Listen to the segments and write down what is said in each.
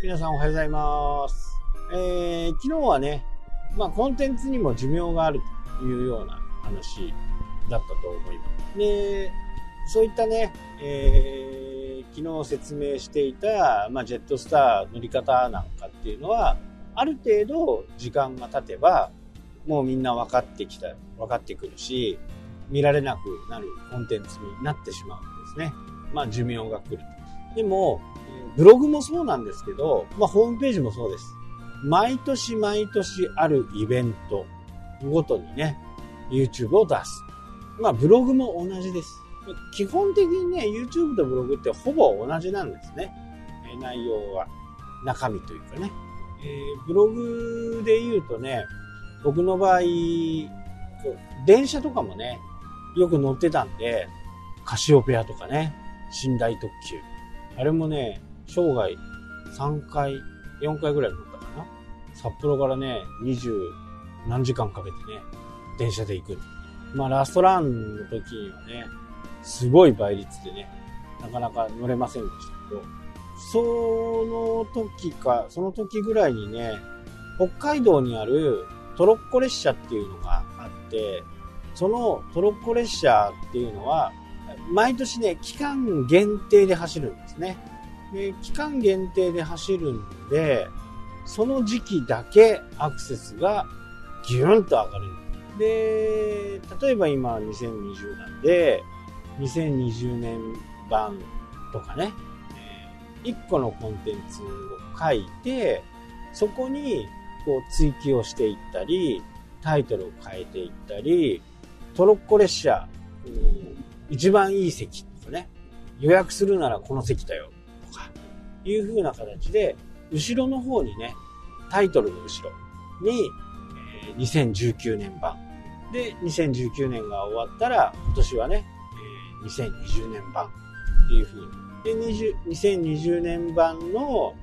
皆さんおはようございます。えー、昨日はね、まあコンテンツにも寿命があるというような話だったと思います。で、そういったね、えー、昨日説明していた、まあ、ジェットスター乗り方なんかっていうのは、ある程度時間が経てば、もうみんな分かってきた、分かってくるし、見られなくなるコンテンツになってしまうんですね。まあ寿命が来る。でも、ブログもそうなんですけど、まあ、ホームページもそうです。毎年毎年あるイベントごとにね、YouTube を出す。まあ、ブログも同じです。基本的にね、YouTube とブログってほぼ同じなんですね。内容は。中身というかね。えー、ブログで言うとね、僕の場合、電車とかもね、よく乗ってたんで、カシオペアとかね、寝台特急。あれもね、生涯3回、4回ぐらい乗ったかな。札幌からね、20何時間かけてね、電車で行く。まあラストランの時にはね、すごい倍率でね、なかなか乗れませんでしたけど、その時か、その時ぐらいにね、北海道にあるトロッコ列車っていうのがあって、そのトロッコ列車っていうのは、毎年ね、期間限定で走るんですね。で期間限定で走るんで、その時期だけアクセスがギュンと上がる。で、例えば今2020なんで、2020年版とかね、1個のコンテンツを書いて、そこにこう追記をしていったり、タイトルを変えていったり、トロッコ列車、一番いい席とかね、予約するならこの席だよとか、いう風な形で、後ろの方にね、タイトルの後ろに、え、2019年版。で、2019年が終わったら、今年はね、え、2020年版っていう風に。で、2020年版の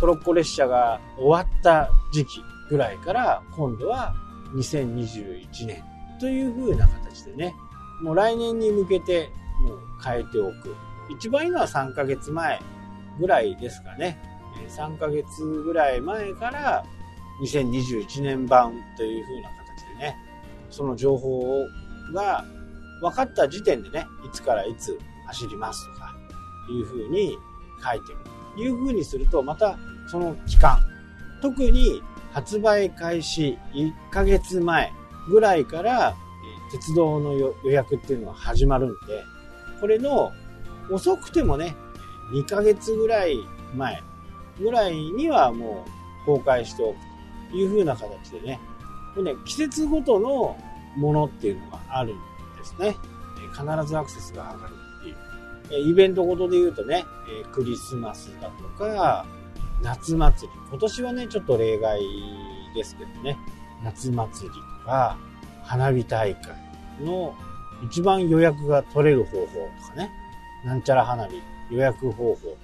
トロッコ列車が終わった時期ぐらいから、今度は2021年という風な形でね、もう来年に向けてもう変えておく。一番いいのは3ヶ月前ぐらいですかね。3ヶ月ぐらい前から2021年版という風な形でね、その情報が分かった時点でね、いつからいつ走りますとかいう風に書いてる。いう風にすると、またその期間、特に発売開始1ヶ月前ぐらいから鉄道の予約っていうのは始まるんで、これの遅くてもね、2ヶ月ぐらい前ぐらいにはもう公開しておくという風な形でね、これね、季節ごとのものっていうのがあるんですね。必ずアクセスが上がるっていう。イベントごとで言うとね、クリスマスだとか、夏祭り。今年はね、ちょっと例外ですけどね、夏祭りとか、花火大会の一番予約が取れる方法とかね、なんちゃら花火予約方法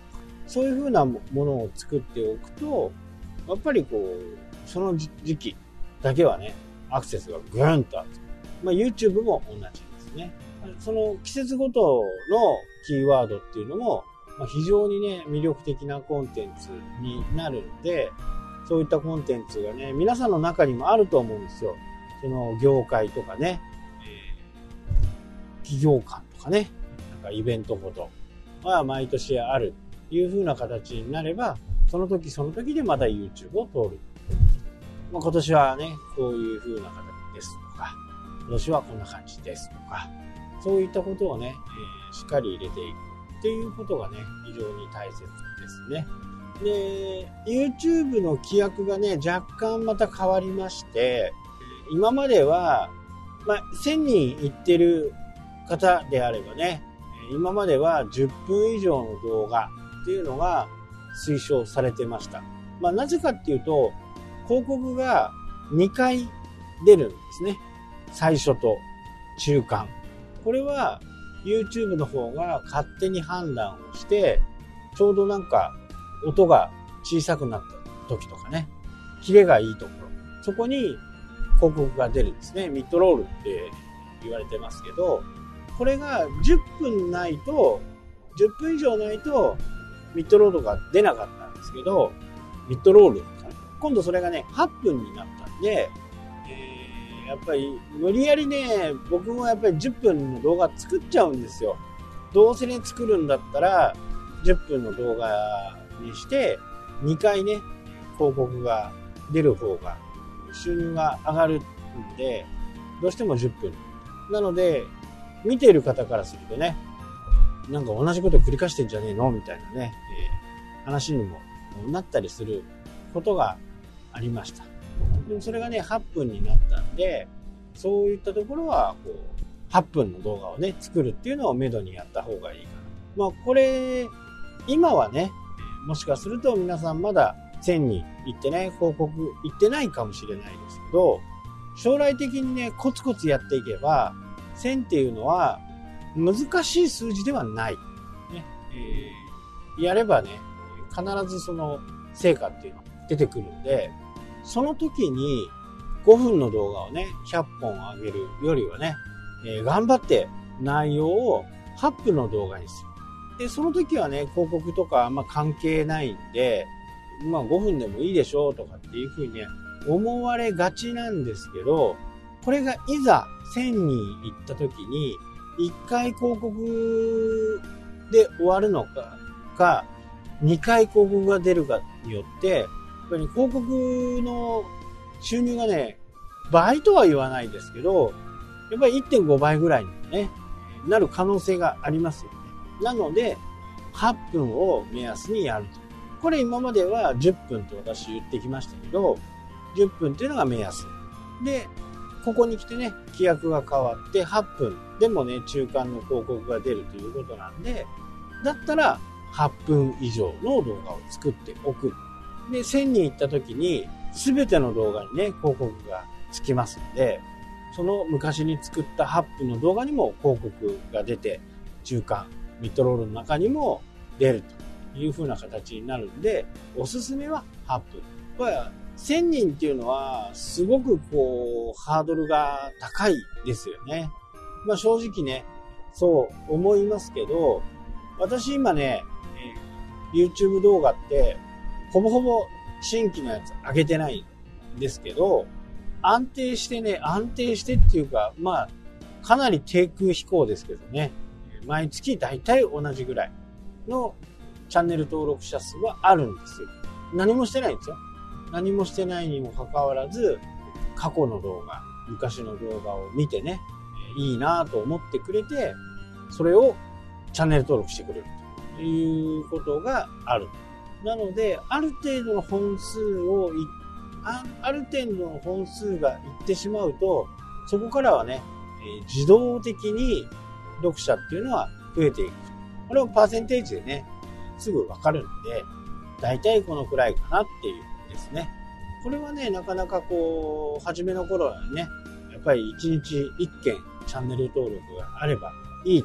そういう風なものを作っておくと、やっぱりこう、その時期だけはね、アクセスがぐーんと上がる。まあ YouTube も同じですね。その季節ごとのキーワードっていうのも、まあ、非常にね、魅力的なコンテンツになるんで、そういったコンテンツがね、皆さんの中にもあると思うんですよ。その業界とかね、えー、企業間とかね、なんかイベントごとは毎年あるいう風な形になれば、その時その時でまた YouTube を通る。まあ、今年はね、こういう風な形ですとか、今年はこんな感じですとか、そういったことをね、えー、しっかり入れていくっていうことがね、非常に大切ですね。で、YouTube の規約がね、若干また変わりまして、今までは、まあ、1000人行ってる方であればね、今までは10分以上の動画っていうのが推奨されてました。まあ、なぜかっていうと、広告が2回出るんですね。最初と中間。これは YouTube の方が勝手に判断をして、ちょうどなんか音が小さくなった時とかね、キレがいいところ、そこに広告が出るんですね。ミッドロールって言われてますけど、これが10分ないと、10分以上ないとミッドロードが出なかったんですけど、ミッドロール。今度それがね、8分になったんで、えー、やっぱり無理やりね、僕もやっぱり10分の動画作っちゃうんですよ。どうせね、作るんだったら、10分の動画にして、2回ね、広告が出る方が収入が上がるんで、どうしても10分。なので、見ている方からするとね、なんか同じこと繰り返してんじゃねえの？みたいなね、えー、話にもなったりすることがありました。でもそれがね、8分になったんで、そういったところは、こう、8分の動画をね、作るっていうのをめどにやった方がいいかな。まあ、これ、今はね、もしかすると皆さんまだ1000人行ってね、広告行ってないかもしれないですけど、将来的にね、コツコツやっていけば、1000っていうのは難しい数字ではない。ねえー、やればね、必ずその成果っていうのが出てくるんで、その時に5分の動画をね、100本上げるよりはね、えー、頑張って内容を8分の動画にする。で、その時はね、広告とかあんま関係ないんで、まあ5分でもいいでしょうとかっていうふうに思われがちなんですけど、これがいざ1000人行った時に、1回広告で終わるのか、か、2回広告が出るかによって、やっぱり広告の収入がね、倍とは言わないですけど、やっぱり1.5倍ぐらいにね、なる可能性がありますよね。なので、8分を目安にやると。これ今までは10分と私言ってきましたけど、10分っていうのが目安。で、ここに来てね、規約が変わって8分でもね、中間の広告が出るということなんで、だったら8分以上の動画を作っておく。で、1000人行った時に、全ての動画にね、広告がつきますので、その昔に作った8分の動画にも広告が出て、中間、ミッドロールの中にも出るという風な形になるんで、おすすめは8分。これは1000人っていうのは、すごくこう、ハードルが高いですよね。まあ正直ね、そう思いますけど、私今ね、YouTube 動画って、ほぼほぼ新規のやつ上げてないんですけど、安定してね、安定してっていうか、まあ、かなり低空飛行ですけどね、毎月だいたい同じぐらいのチャンネル登録者数はあるんですよ。何もしてないんですよ。何もしてないにもかかわらず、過去の動画、昔の動画を見てね、いいなと思ってくれて、それをチャンネル登録してくれるということがある。なので、ある程度の本数をあ、ある程度の本数がいってしまうと、そこからはね、自動的に読者っていうのは増えていく。これをパーセンテージでね、すぐわかるんで、だいたいこのくらいかなっていうですね。これはね、なかなかこう、初めの頃はね、やっぱり1日1件チャンネル登録があればいい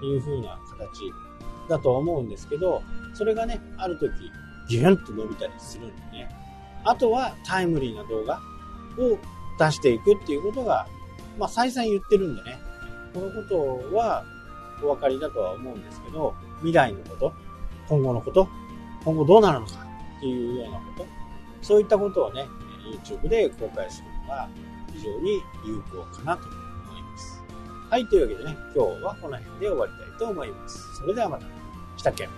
という風な形だと思うんですけど、それがね、ある時、ギュンと伸びたりするんでね。あとはタイムリーな動画を出していくっていうことが、まあ再三言ってるんでね、このことはお分かりだとは思うんですけど、未来のこと、今後のこと、今後どうなるのかっていうようなこと、そういったことをね、YouTube で公開するのが非常に有効かなと思います。はい、というわけでね、今日はこの辺で終わりたいと思います。それではまた。したっけ